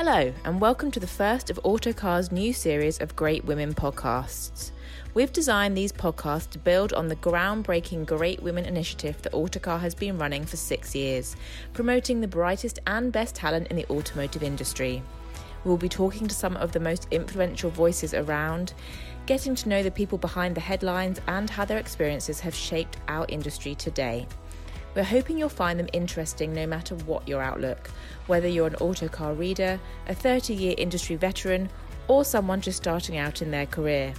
Hello, and welcome to the first of Autocar's new series of Great Women podcasts. We've designed these podcasts to build on the groundbreaking Great Women initiative that Autocar has been running for six years, promoting the brightest and best talent in the automotive industry. We'll be talking to some of the most influential voices around, getting to know the people behind the headlines and how their experiences have shaped our industry today. We're hoping you'll find them interesting no matter what your outlook, whether you're an autocar reader, a 30 year industry veteran, or someone just starting out in their career.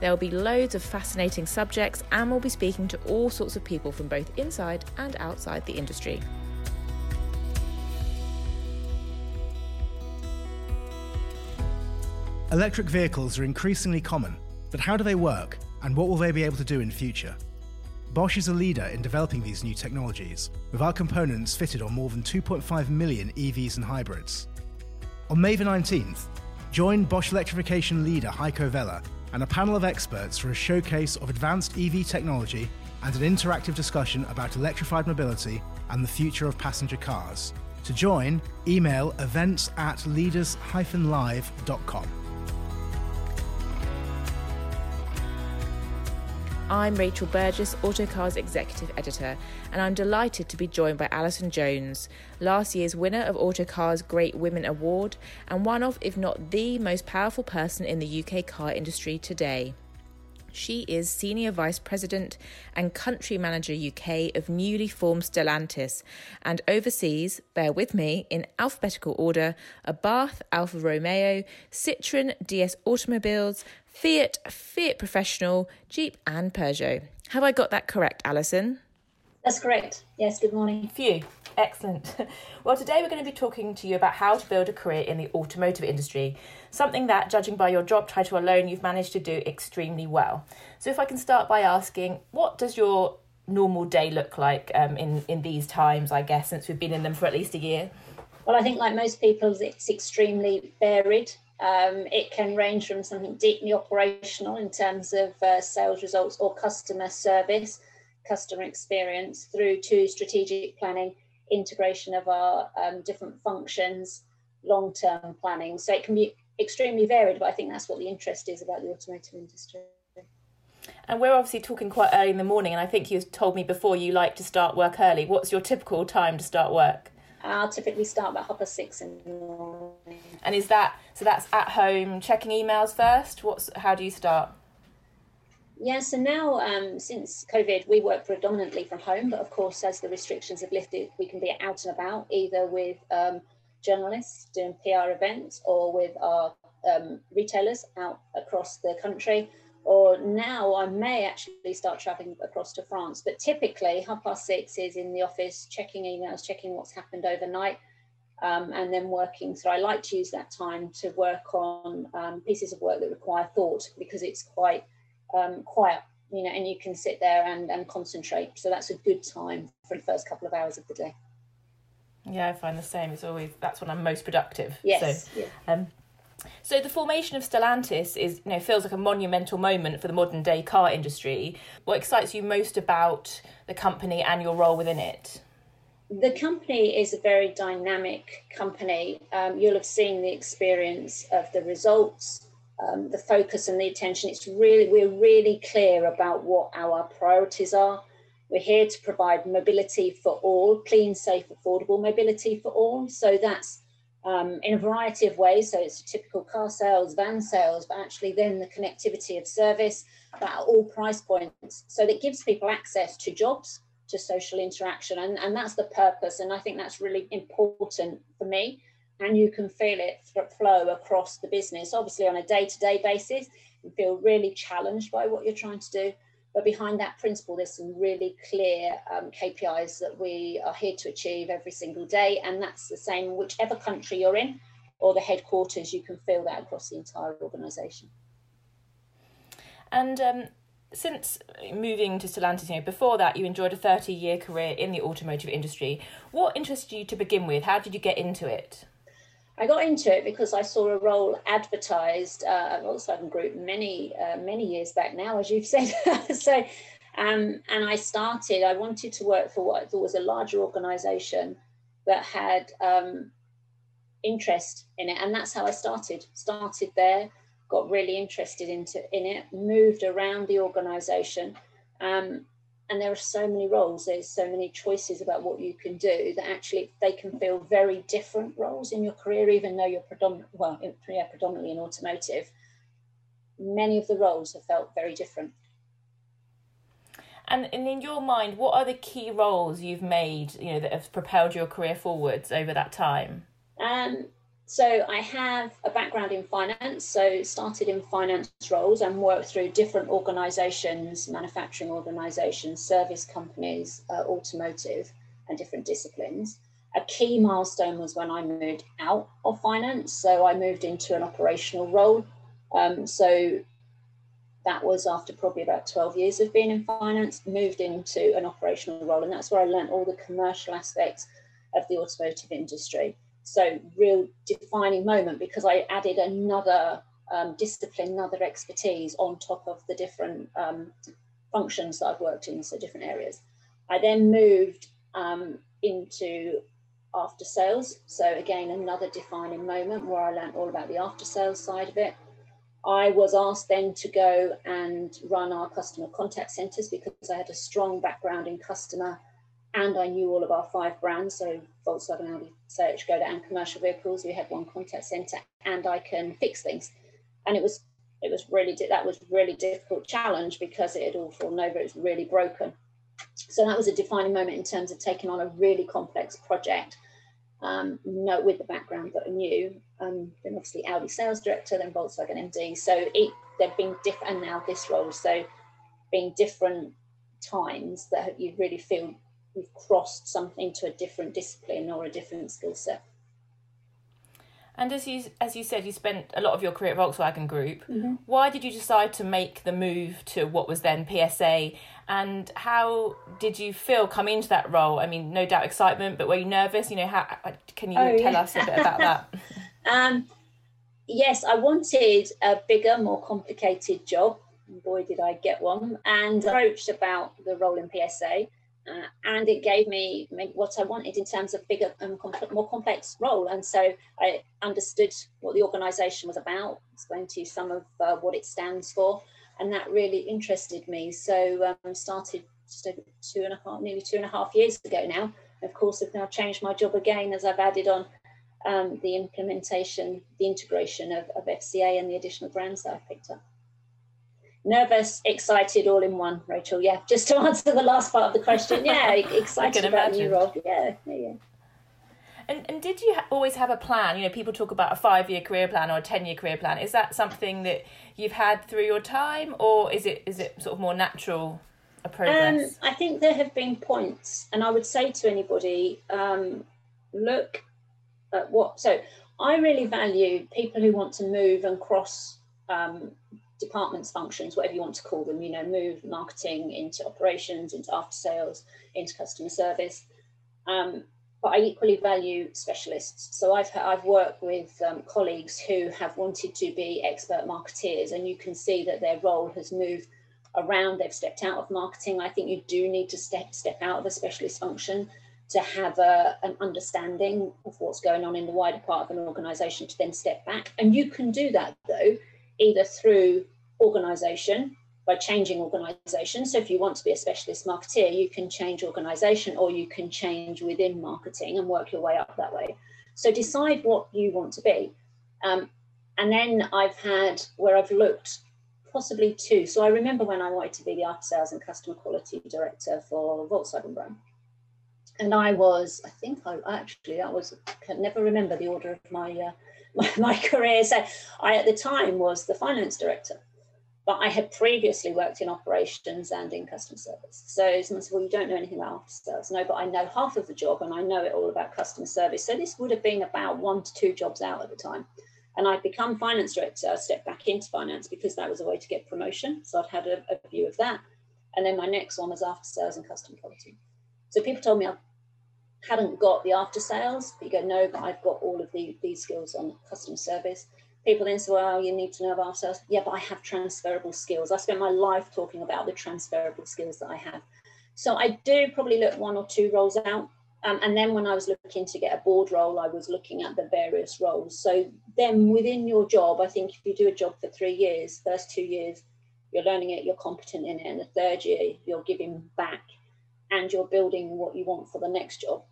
There'll be loads of fascinating subjects, and we'll be speaking to all sorts of people from both inside and outside the industry. Electric vehicles are increasingly common, but how do they work, and what will they be able to do in future? Bosch is a leader in developing these new technologies, with our components fitted on more than 2.5 million EVs and hybrids. On May the 19th, join Bosch electrification leader Heiko Vella and a panel of experts for a showcase of advanced EV technology and an interactive discussion about electrified mobility and the future of passenger cars. To join, email events at leaders-live.com. I'm Rachel Burgess, Autocar's executive editor, and I'm delighted to be joined by Alison Jones, last year's winner of Autocar's Great Women Award and one of, if not the most powerful person in the UK car industry today. She is Senior Vice President and Country Manager UK of newly formed Stellantis and oversees, bear with me, in alphabetical order, Abarth, Alfa Romeo, Citroën, DS Automobiles, Fiat, Fiat Professional, Jeep, and Peugeot. Have I got that correct, Alison? That's correct. Yes, good morning. Phew, excellent. Well, today we're going to be talking to you about how to build a career in the automotive industry, something that, judging by your job title alone, you've managed to do extremely well. So, if I can start by asking, what does your normal day look like um, in, in these times, I guess, since we've been in them for at least a year? Well, I think, like most people, it's extremely varied. Um, it can range from something deeply operational in terms of uh, sales results or customer service, customer experience, through to strategic planning, integration of our um, different functions, long term planning. So it can be extremely varied, but I think that's what the interest is about the automotive industry. And we're obviously talking quite early in the morning, and I think you told me before you like to start work early. What's your typical time to start work? I'll typically start about half past six in the morning. And is that so? That's at home checking emails first. What's how do you start? Yeah, so now um, since COVID, we work predominantly from home, but of course, as the restrictions have lifted, we can be out and about either with um, journalists doing PR events or with our um, retailers out across the country or now I may actually start traveling across to France. But typically, half past six is in the office, checking emails, checking what's happened overnight, um, and then working So I like to use that time to work on um, pieces of work that require thought because it's quite um, quiet, you know, and you can sit there and, and concentrate. So that's a good time for the first couple of hours of the day. Yeah, I find the same. It's always that's when I'm most productive. Yes. So, yeah. So the formation of Stellantis is, you know, feels like a monumental moment for the modern day car industry. What excites you most about the company and your role within it? The company is a very dynamic company. Um, you'll have seen the experience of the results, um, the focus and the attention. It's really we're really clear about what our priorities are. We're here to provide mobility for all, clean, safe, affordable mobility for all. So that's um, in a variety of ways. So it's typical car sales, van sales, but actually then the connectivity of service at all price points. So that gives people access to jobs, to social interaction, and, and that's the purpose. And I think that's really important for me. And you can feel it flow across the business. Obviously, on a day to day basis, you feel really challenged by what you're trying to do. But behind that principle, there's some really clear um, KPIs that we are here to achieve every single day. And that's the same whichever country you're in or the headquarters, you can feel that across the entire organisation. And um, since moving to Stellantis, you know, before that, you enjoyed a 30 year career in the automotive industry. What interested you to begin with? How did you get into it? I got into it because I saw a role advertised uh, at Volkswagen Group many uh, many years back now, as you've said. so, um, and I started. I wanted to work for what I thought was a larger organisation that had um, interest in it, and that's how I started. Started there, got really interested into in it, moved around the organisation, um, and there are so many roles. There's so many choices about what you can do that actually they can feel very different roles in your career, even though you're predominant well, yeah, predominantly in automotive. Many of the roles have felt very different. And, and in your mind, what are the key roles you've made, you know, that have propelled your career forwards over that time? Um, so I have a background in finance, so started in finance roles and worked through different organisations, manufacturing organisations, service companies, uh, automotive, and different disciplines. A key milestone was when I moved out of finance, so I moved into an operational role. Um, so that was after probably about 12 years of being in finance, moved into an operational role, and that's where I learned all the commercial aspects of the automotive industry. So, real defining moment because I added another um, discipline, another expertise on top of the different um, functions that I've worked in, so different areas. I then moved um, into after sales. So, again, another defining moment where I learned all about the after sales side of it. I was asked then to go and run our customer contact centres because I had a strong background in customer and I knew all of our five brands. So Volkswagen, Audi, SEAT, Skoda, and commercial vehicles. We had one contact centre, and I can fix things. And it was it was really that was really difficult challenge because it had all fallen over. It was really broken. So that was a defining moment in terms of taking on a really complex project um, no, with the background that I knew. Um, then obviously Audi sales director, then Volkswagen MD. So it, they've been different, and now this role. So being different times that you really feel you've crossed something to a different discipline or a different skill set. And as you as you said, you spent a lot of your career at Volkswagen Group. Mm-hmm. Why did you decide to make the move to what was then PSA? And how did you feel coming into that role? I mean, no doubt excitement, but were you nervous? You know, how can you oh, tell yeah. us a bit about that? um, yes, I wanted a bigger, more complicated job. Boy, did I get one! And approached about the role in PSA uh, and it gave me what I wanted in terms of bigger and more complex role. And so I understood what the organisation was about, explained to you some of uh, what it stands for, and that really interested me. So um, started just over two and a half, nearly two and a half years ago now. Of course, I've now changed my job again as I've added on um, the implementation, the integration of, of FCA and the additional brands that I've picked up nervous, excited, all in one, Rachel. Yeah, just to answer the last part of the question. Yeah, excited about new role. Yeah, yeah. And, and did you always have a plan? You know, people talk about a five year career plan or a 10 year career plan. Is that something that you've had through your time or is it is it sort of more natural a progress? Um, I think there have been points, and I would say to anybody, um, look at what. So I really value people who want to move and cross um, departments, functions, whatever you want to call them, you know, move marketing into operations, into after sales, into customer service. Um, but I equally value specialists. So I've I've worked with um, colleagues who have wanted to be expert marketeers, and you can see that their role has moved around. They've stepped out of marketing. I think you do need to step step out of a specialist function to have a, an understanding of what's going on in the wider part of an organisation to then step back. And you can do that though either through organization by changing organization. So if you want to be a specialist marketeer, you can change organization or you can change within marketing and work your way up that way. So decide what you want to be. Um, and then I've had where I've looked possibly two. So I remember when I wanted to be the after sales and customer quality director for Volkswagen brand. And I was, I think I actually, that was, can never remember the order of my, uh, my, my career. So I, at the time, was the finance director but I had previously worked in operations and in customer service. So someone said, Well, you don't know anything about after sales. No, but I know half of the job and I know it all about customer service. So this would have been about one to two jobs out at the time. And I'd become finance director, I stepped back into finance because that was a way to get promotion. So I'd had a, a view of that. And then my next one was after sales and customer quality. So people told me I hadn't got the after sales, but you go, no, but I've got all of the, these skills on customer service people then say, well, you need to know about sales. Yeah, but I have transferable skills. I spent my life talking about the transferable skills that I have. So I do probably look one or two roles out Um, and then when I was looking to get a board role, I was looking at the various roles. So then within your job, I think if you do a job for three years, first two years, you're learning it, you're competent in it, and the third year, you're giving back and you're building what you want for the next job.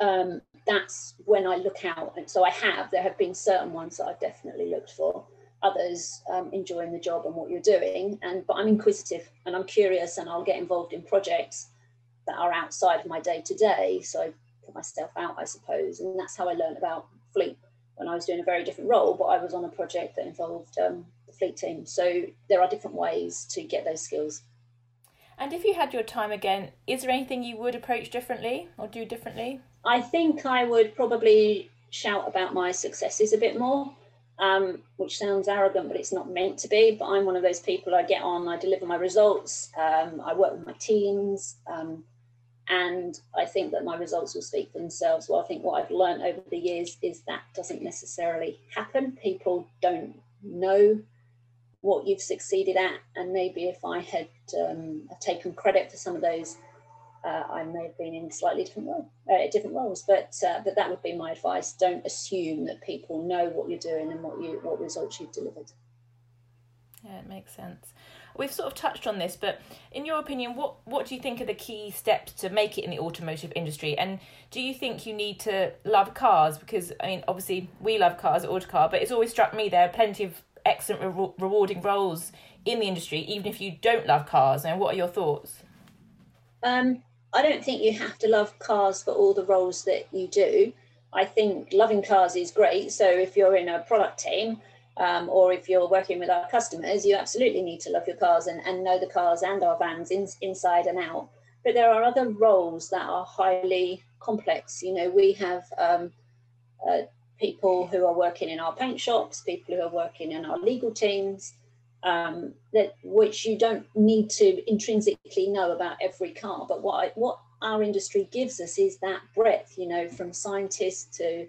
Um, that's when I look out. And so I have, there have been certain ones that I've definitely looked for, others um, enjoying the job and what you're doing. And but I'm inquisitive and I'm curious and I'll get involved in projects that are outside of my day to day. So I put myself out, I suppose. And that's how I learned about fleet when I was doing a very different role, but I was on a project that involved um, the fleet team. So there are different ways to get those skills. And if you had your time again, is there anything you would approach differently or do differently? I think I would probably shout about my successes a bit more, um, which sounds arrogant, but it's not meant to be. But I'm one of those people I get on, I deliver my results, um, I work with my teams, um, and I think that my results will speak for themselves. Well, I think what I've learned over the years is that doesn't necessarily happen. People don't know what you've succeeded at, and maybe if I had um, taken credit for some of those uh, I may have been in slightly different role, uh, different roles, but uh, but that would be my advice. Don't assume that people know what you're doing and what you what results you've delivered. Yeah, it makes sense. We've sort of touched on this, but in your opinion, what what do you think are the key steps to make it in the automotive industry? And do you think you need to love cars? Because I mean, obviously we love cars at Autocar, but it's always struck me there are plenty of excellent re- rewarding roles in the industry, even if you don't love cars. And what are your thoughts? Um, I don't think you have to love cars for all the roles that you do. I think loving cars is great. So if you're in a product team um, or if you're working with our customers, you absolutely need to love your cars and, and know the cars and our vans in, inside and out. But there are other roles that are highly complex. You know, we have um, uh, people who are working in our paint shops, people who are working in our legal teams, um, that which you don't need to intrinsically know about every car. But what I, what our industry gives us is that breadth, you know, from scientists to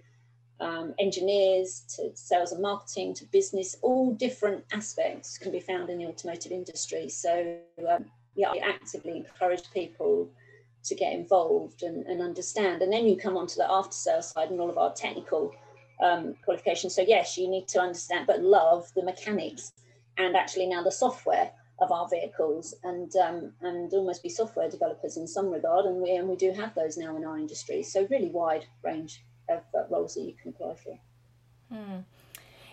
um, engineers to sales and marketing to business, all different aspects can be found in the automotive industry. So um, yeah, I actively encourage people to get involved and, and understand. And then you come onto the after sales side and all of our technical um, qualifications. So yes, you need to understand, but love the mechanics and actually now the software of our vehicles and um, and almost be software developers in some regard and we and we do have those now in our industry. So really wide range of uh, roles that you can apply for. Hmm.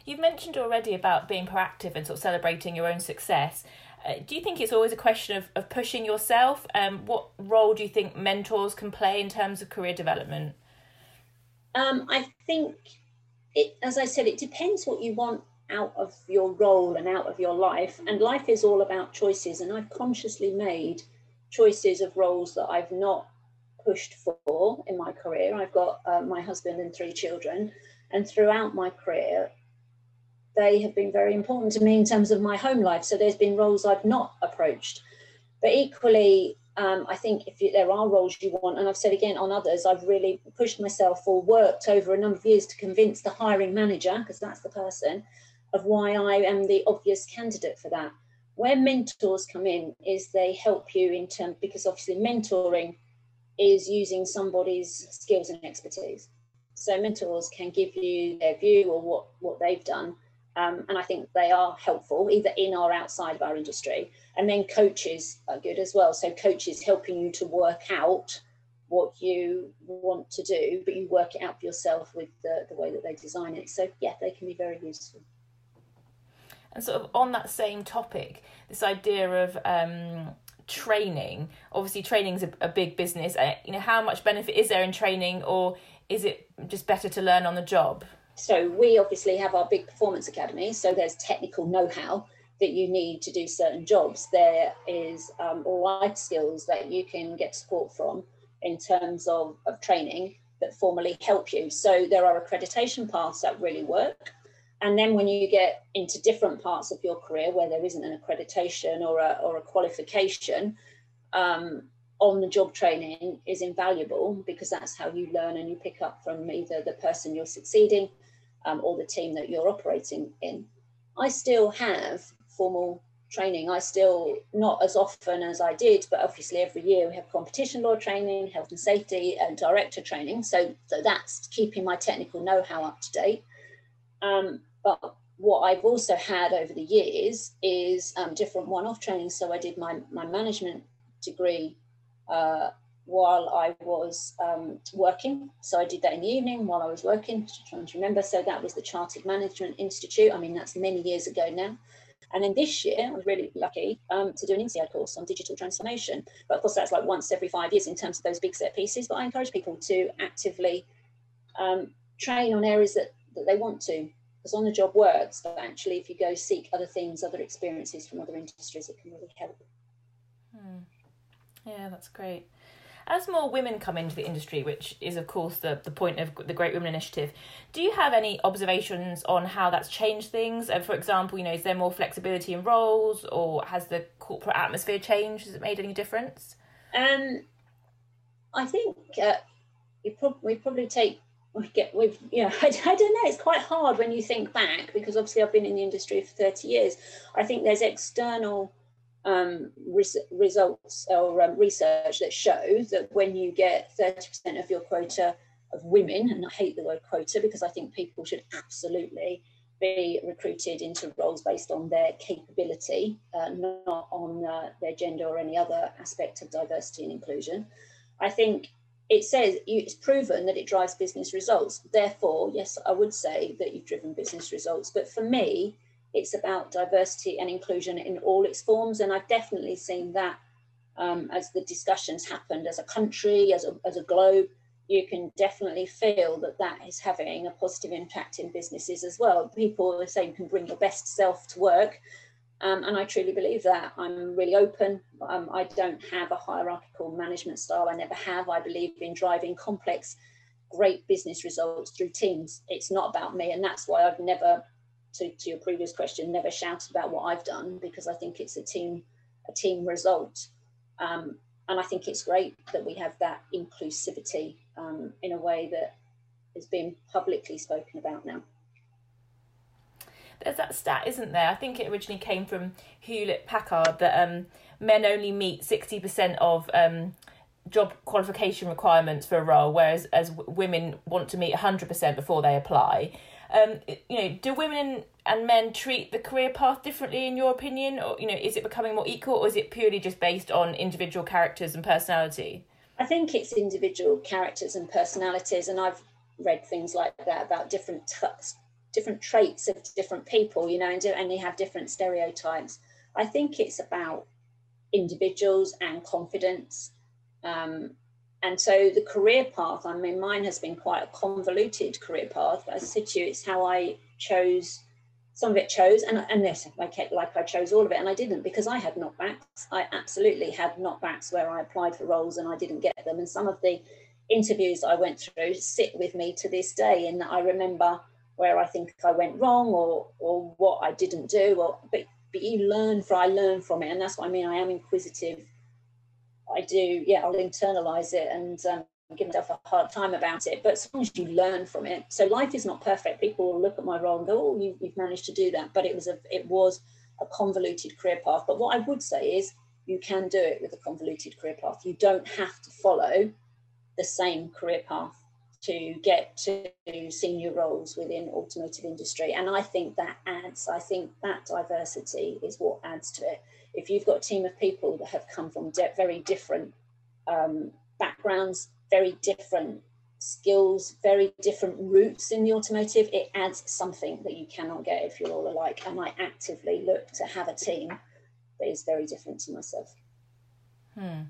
you've mentioned already about being proactive and sort of celebrating your own success. Uh, do you think it's always a question of, of pushing yourself? Um, what role do you think mentors can play in terms of career development? Um, i think it as i said it depends what you want out of your role and out of your life. And life is all about choices. And I've consciously made choices of roles that I've not pushed for in my career. I've got uh, my husband and three children. And throughout my career, they have been very important to me in terms of my home life. So there's been roles I've not approached. But equally, um, I think if you, there are roles you want, and I've said again on others, I've really pushed myself or worked over a number of years to convince the hiring manager, because that's the person, of why I am the obvious candidate for that. Where mentors come in is they help you in terms, because obviously mentoring is using somebody's skills and expertise. So mentors can give you their view or what, what they've done. Um, and I think they are helpful either in or outside of our industry. And then coaches are good as well. So coaches helping you to work out what you want to do, but you work it out for yourself with the, the way that they design it. So yeah, they can be very useful. And sort of on that same topic, this idea of um, training. Obviously, training is a, a big business. Uh, you know, how much benefit is there in training, or is it just better to learn on the job? So we obviously have our big performance academy. So there's technical know-how that you need to do certain jobs. There is um, life skills that you can get support from in terms of, of training that formally help you. So there are accreditation paths that really work. And then when you get into different parts of your career where there isn't an accreditation or a, or a qualification, um, on the job training is invaluable because that's how you learn and you pick up from either the person you're succeeding um, or the team that you're operating in. I still have formal training. I still not as often as I did, but obviously every year we have competition law training, health and safety, and director training. So, so that's keeping my technical know-how up to date. Um, but what I've also had over the years is um, different one-off training. So I did my my management degree uh, while I was um, working. So I did that in the evening while I was working, trying to remember. So that was the Chartered Management Institute. I mean, that's many years ago now. And then this year, I was really lucky um, to do an INSEAD course on digital transformation. But of course, that's like once every five years in terms of those big set pieces. But I encourage people to actively um, train on areas that, that they want to. Because on the job works, but actually, if you go seek other things, other experiences from other industries, it can really help. Hmm. Yeah, that's great as more women come into the industry, which is of course the, the point of the Great Women Initiative, do you have any observations on how that's changed things? And for example, you know, is there more flexibility in roles, or has the corporate atmosphere changed? Has it made any difference? Um, I think uh, we, prob- we probably take we get we've yeah I, I don't know it's quite hard when you think back because obviously I've been in the industry for 30 years I think there's external um, res- results or um, research that shows that when you get 30% of your quota of women, and I hate the word quota because I think people should absolutely be recruited into roles based on their capability, uh, not on uh, their gender or any other aspect of diversity and inclusion. I think it says it's proven that it drives business results. Therefore, yes, I would say that you've driven business results. But for me, it's about diversity and inclusion in all its forms. And I've definitely seen that um, as the discussions happened as a country, as a, as a globe, you can definitely feel that that is having a positive impact in businesses as well. People are saying you can bring your best self to work. Um, and I truly believe that. I'm really open. Um, I don't have a hierarchical management style. I never have. I believe in driving complex, great business results through teams. It's not about me. And that's why I've never to, to your previous question, never shouted about what I've done because I think it's a team a team result. Um, and I think it's great that we have that inclusivity um, in a way that is being publicly spoken about now. There's that stat, isn't there? I think it originally came from Hewlett Packard that um, men only meet 60% of um, job qualification requirements for a role, whereas as women want to meet 100% before they apply. Um, you know, do women and men treat the career path differently in your opinion, or you know, is it becoming more equal, or is it purely just based on individual characters and personality? I think it's individual characters and personalities, and I've read things like that about different t- different traits of different people, you know, and, and they have different stereotypes. I think it's about individuals and confidence. Um, and so the career path, I mean, mine has been quite a convoluted career path. But as I said to you, it's how I chose some of it chose and, and this like, like I chose all of it and I didn't because I had knockbacks. I absolutely had knockbacks where I applied for roles and I didn't get them. And some of the interviews I went through sit with me to this day. And I remember where I think I went wrong or or what I didn't do. Or but but you learn from I learn from it. And that's what I mean. I am inquisitive I do, yeah, I'll internalize it and um, give myself a hard time about it. But as long as you learn from it, so life is not perfect. People will look at my role and go, "Oh, you, you've managed to do that," but it was a it was a convoluted career path. But what I would say is, you can do it with a convoluted career path. You don't have to follow the same career path to get to senior roles within automotive industry and i think that adds i think that diversity is what adds to it if you've got a team of people that have come from very different um, backgrounds, very different skills, very different routes in the automotive, it adds something that you cannot get if you're all alike. And I actively look to have a team that is very different to myself. Hmm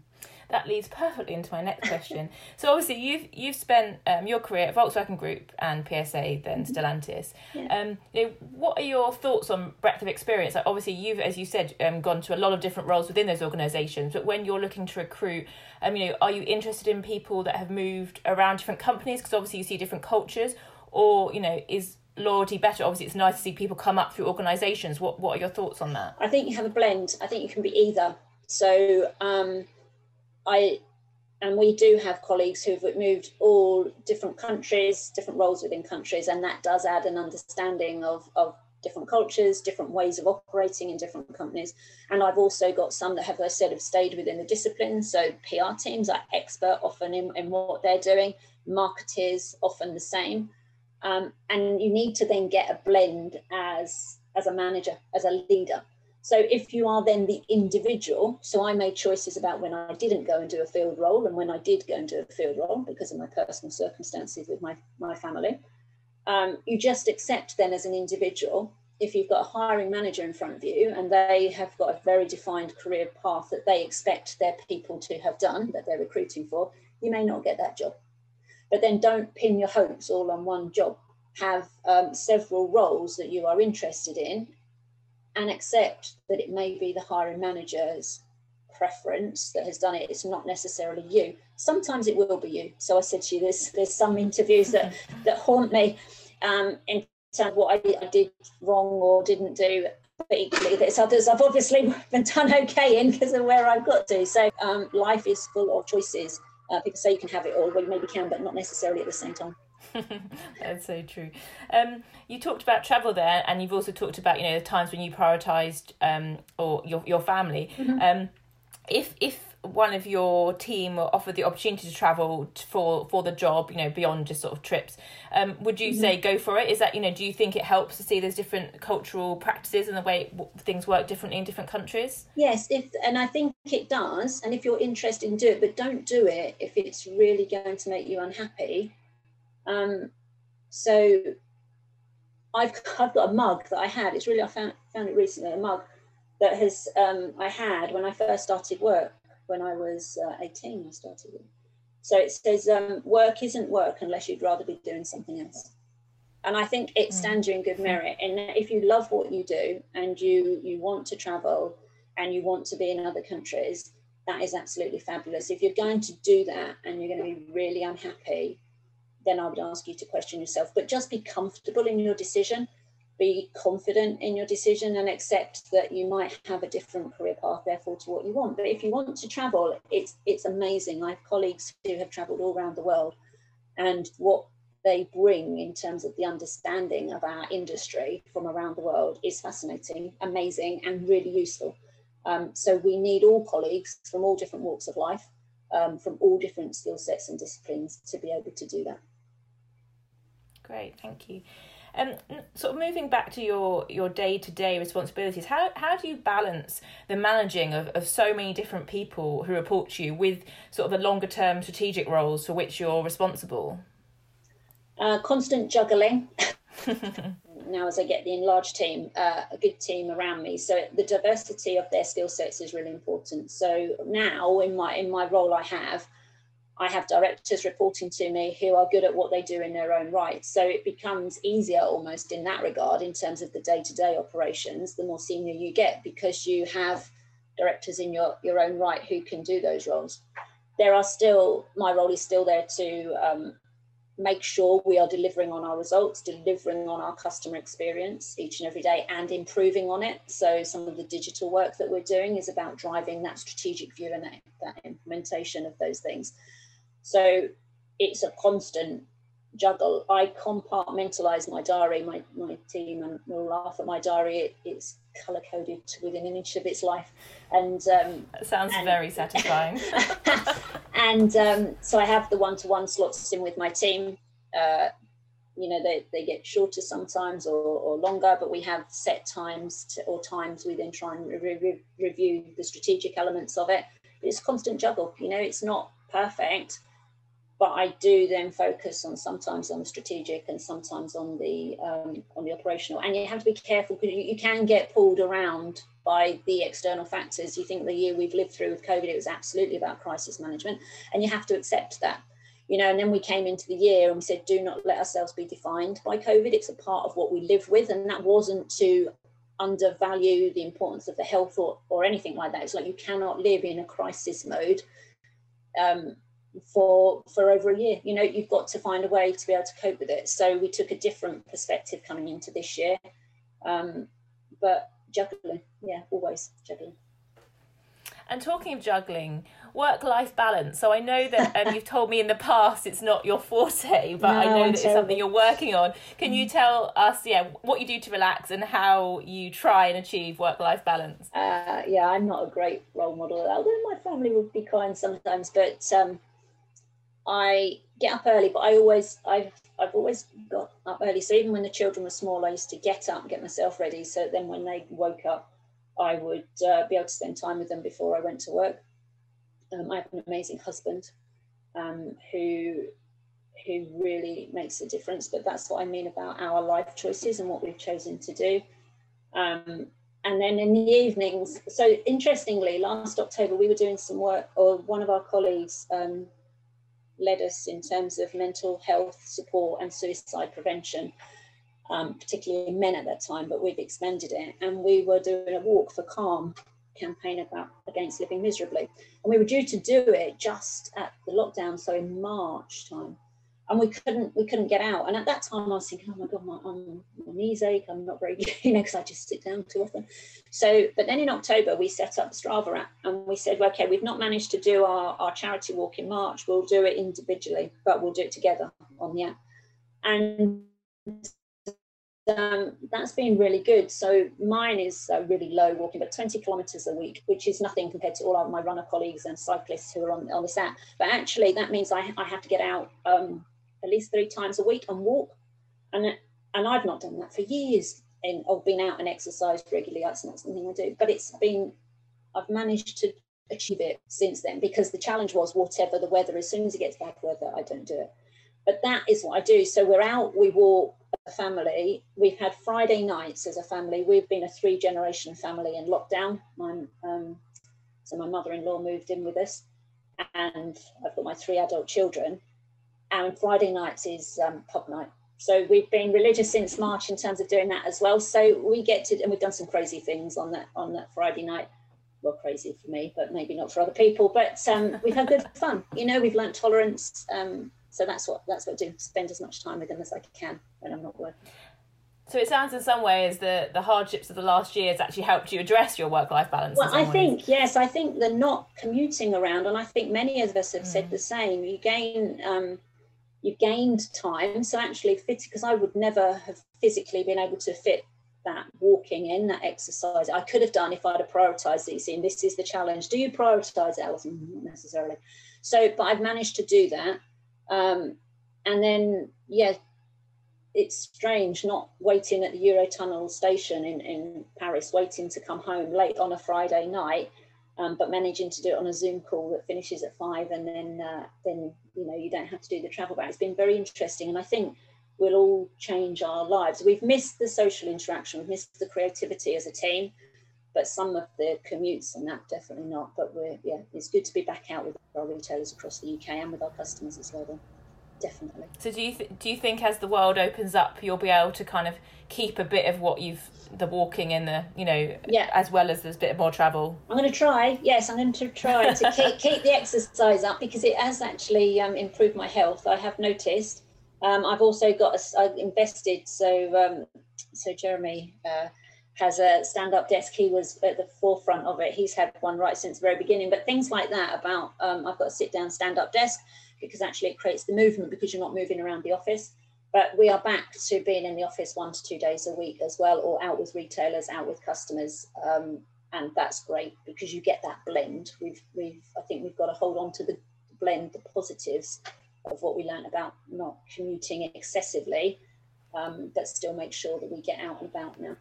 that leads perfectly into my next question. so obviously you've you've spent um, your career at Volkswagen Group and PSA, then mm-hmm. Stellantis. Yeah. Um, you know, what are your thoughts on breadth of experience? Like obviously you've, as you said, um, gone to a lot of different roles within those organisations. But when you're looking to recruit, um, you know, are you interested in people that have moved around different companies? Because obviously you see different cultures, or you know, is loyalty better? Obviously, it's nice to see people come up through organisations. What What are your thoughts on that? I think you have a blend. I think you can be either. So um, I and we do have colleagues who've moved all different countries, different roles within countries, and that does add an understanding of, of different cultures, different ways of operating in different companies. And I've also got some that have, I said, have stayed within the discipline. So PR teams are expert often in, in what they're doing, marketers often the same. Um, and you need to then get a blend as as a manager, as a leader. So if you are then the individual, so I made choices about when I didn't go and do a field role and when I did go and do a field role because of my personal circumstances with my, my family um, you just accept then as an individual if you've got a hiring manager in front of you and they have got a very defined career path that they expect their people to have done that they're recruiting for you may not get that job. But then don't pin your hopes all on one job. Have um, several roles that you are interested in and accept that it may be the hiring manager's preference that has done it. It's not necessarily you. Sometimes it will be you. So I said to you, there's there's some interviews that that haunt me um, in terms of what I, I did wrong or didn't do. But equally, there's others I've obviously been done okay in because of where I've got to. So um, life is full of choices. Uh, people say you can have it all. Well, you maybe can, but not necessarily at the same time. That's so true. Um, you talked about travel there, and you've also talked about you know the times when you prioritised um, or your your family. Mm-hmm. Um, if if one of your team were offered the opportunity to travel for for the job, you know, beyond just sort of trips, um, would you mm-hmm. say go for it? Is that you know, do you think it helps to see those different cultural practices and the way things work differently in different countries? Yes, if and I think it does. And if you're interested in do it, but don't do it if it's really going to make you unhappy. Um, so I've I've got a mug that I had. It's really I found found it recently. A mug that has um, I had when I first started work when I was uh, 18. I started. So it says um, work isn't work unless you'd rather be doing something else. And I think it mm. stands you in good merit. And if you love what you do and you you want to travel and you want to be in other countries, that is absolutely fabulous. If you're going to do that and you're going to be really unhappy, then I would ask you to question yourself. But just be comfortable in your decision. Be confident in your decision and accept that you might have a different career path therefore to what you want. But if you want to travel it's it's amazing. I have colleagues who have traveled all around the world and what they bring in terms of the understanding of our industry from around the world is fascinating amazing and really useful. Um, so we need all colleagues from all different walks of life um, from all different skill sets and disciplines to be able to do that great thank you um, sort of moving back to your your day to day responsibilities, how how do you balance the managing of, of so many different people who report to you with sort of the longer term strategic roles for which you're responsible? Uh, constant juggling. now, as I get the enlarged team, uh, a good team around me, so the diversity of their skill sets is really important. So now, in my in my role, I have I have directors reporting to me who are good at what they do in their own right. So it becomes easier almost in that regard in terms of the day to day operations, the more senior you get, because you have directors in your, your own right who can do those roles. There are still, my role is still there to um, make sure we are delivering on our results, delivering on our customer experience each and every day, and improving on it. So, some of the digital work that we're doing is about driving that strategic view and that, that implementation of those things. So it's a constant juggle. I compartmentalize my diary. My, my team and will laugh at my diary. It, it's color coded within an inch of its life. And um, that sounds and, very satisfying. and um, so I have the one to one slots in with my team. Uh, you know, they, they get shorter sometimes or, or longer, but we have set times to, or times we then try and re- re- review the strategic elements of it. But it's a constant juggle. You know, it's not perfect but I do then focus on sometimes on the strategic and sometimes on the um, on the operational. And you have to be careful because you, you, can get pulled around by the external factors. You think the year we've lived through with COVID, it was absolutely about crisis management, and you have to accept that. You know, and then we came into the year and we said, do not let ourselves be defined by COVID. It's a part of what we live with, and that wasn't to undervalue the importance of the health or, or anything like that. It's like you cannot live in a crisis mode. Um, for for over a year you know you've got to find a way to be able to cope with it so we took a different perspective coming into this year um, but juggling yeah always juggling And talking of juggling, work life balance. So I know that um, you've told me in the past it's not your forte, but no, I know I'm that terrible. it's something you're working on. Can you tell us, yeah, what you do to relax and how you try and achieve work life balance? Uh, yeah, I'm not a great role model, although my family would be kind sometimes, but um, I get up early, but I always, I've, I've always got up early. So even when the children were small, I used to get up and get myself ready. So then when they woke up, I would uh, be able to spend time with them before I went to work. Um, I have an amazing husband um, who who really makes a difference. But that's what I mean about our life choices and what we've chosen to do. Um, and then in the evenings, so interestingly, last October we were doing some work, or one of our colleagues um, led us in terms of mental health support and suicide prevention um, particularly men at that time, but we've expanded it. And we were doing a walk for calm campaign about against living miserably. And we were due to do it just at the lockdown, so in March time. And we couldn't we couldn't get out. And at that time I was thinking, oh my God, my, my knees ache. I'm not very you know, because I just sit down too often. So, but then in October we set up Strava app and we said, well, okay, we've not managed to do our, our charity walk in March. We'll do it individually, but we'll do it together on the app. And um, that's been really good. So mine is uh, really low walking, but 20 kilometers a week, which is nothing compared to all of my runner colleagues and cyclists who are on, on this app. But actually, that means I, I have to get out um, at least three times a week and walk. And, and I've not done that for years and or been out and exercised regularly. That's not something I do, but it's been, I've managed to achieve it since then because the challenge was whatever the weather, as soon as it gets bad weather, I don't do it. But that is what I do. So we're out, we walk, a family. We've had Friday nights as a family. We've been a three generation family in lockdown. My, um, so my mother in law moved in with us, and I've got my three adult children. And Friday nights is um, pub night. So we've been religious since March in terms of doing that as well. So we get to, and we've done some crazy things on that on that Friday night. Well, crazy for me, but maybe not for other people. But um, we've had good fun. You know, we've learnt tolerance. Um, so that's what that's what I do. Spend as much time with them as I can when I'm not working. So it sounds in some ways that the hardships of the last year has actually helped you address your work life balance. Well, I ways. think yes, I think the not commuting around, and I think many of us have mm. said the same. You gain. Um, you gained time, so actually fit because I would never have physically been able to fit that walking in, that exercise. I could have done if I'd have prioritized these. And this is the challenge. Do you prioritize it? Not necessarily. So, but I've managed to do that. Um, and then, yeah, it's strange not waiting at the Eurotunnel station in, in Paris, waiting to come home late on a Friday night, um, but managing to do it on a Zoom call that finishes at five, and then uh, then you know you don't have to do the travel back. It's been very interesting, and I think we'll all change our lives. We've missed the social interaction, we've missed the creativity as a team, but some of the commutes and that definitely not. But we're yeah, it's good to be back out with our retailers across the UK and with our customers as well. Then. Definitely. So do you th- do you think as the world opens up, you'll be able to kind of keep a bit of what you've the walking and the you know yeah as well as there's a bit more travel. I'm going to try. Yes, I'm going to try to keep keep the exercise up because it has actually um, improved my health. I have noticed. Um, I've also got a, I've invested so um, so Jeremy. Uh, has a stand-up desk. He was at the forefront of it. He's had one right since the very beginning. But things like that about um, I've got a sit-down stand-up desk because actually it creates the movement because you're not moving around the office. But we are back to being in the office one to two days a week as well, or out with retailers, out with customers, um, and that's great because you get that blend. We've we've I think we've got to hold on to the blend, the positives of what we learned about not commuting excessively, um, but still make sure that we get out and about now.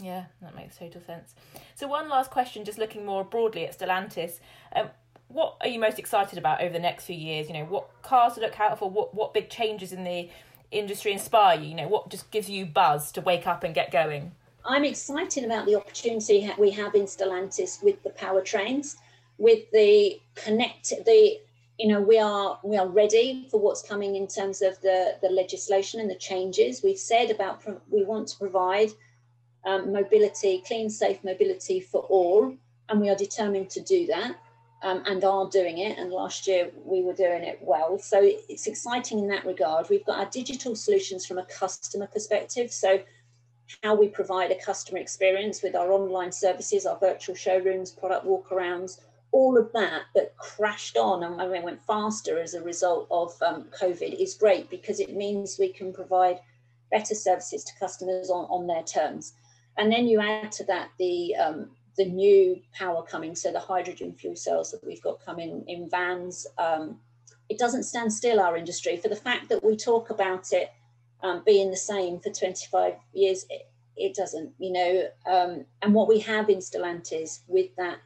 Yeah, that makes total sense. So, one last question, just looking more broadly at Stellantis. Um, what are you most excited about over the next few years? You know, what cars to look out for? What what big changes in the industry inspire you? You know, what just gives you buzz to wake up and get going? I'm excited about the opportunity we have in Stellantis with the powertrains, with the connect the you know we are we are ready for what's coming in terms of the the legislation and the changes we've said about we want to provide um, mobility, clean, safe mobility for all, and we are determined to do that. Um, and are doing it. And last year we were doing it well. So it's exciting in that regard. We've got our digital solutions from a customer perspective. So how we provide a customer experience with our online services, our virtual showrooms, product walkarounds, all of that that crashed on and went faster as a result of um, COVID is great because it means we can provide better services to customers on, on their terms. And then you add to that the um, the new power coming, so the hydrogen fuel cells that we've got coming in vans. Um, it doesn't stand still, our industry, for the fact that we talk about it um, being the same for 25 years, it, it doesn't, you know. Um, and what we have in Stellantis with that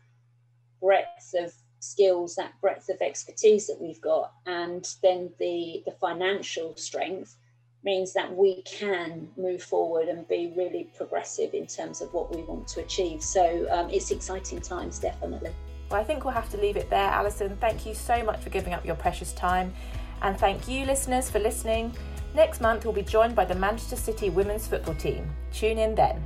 breadth of skills, that breadth of expertise that we've got, and then the, the financial strength means that we can move forward and be really progressive in terms of what we want to achieve. So um, it's exciting times, definitely. Well, I think we'll have to leave it there, Alison. Thank you so much for giving up your precious time. And thank you, listeners, for listening. Next month, we'll be joined by the Manchester City women's football team. Tune in then.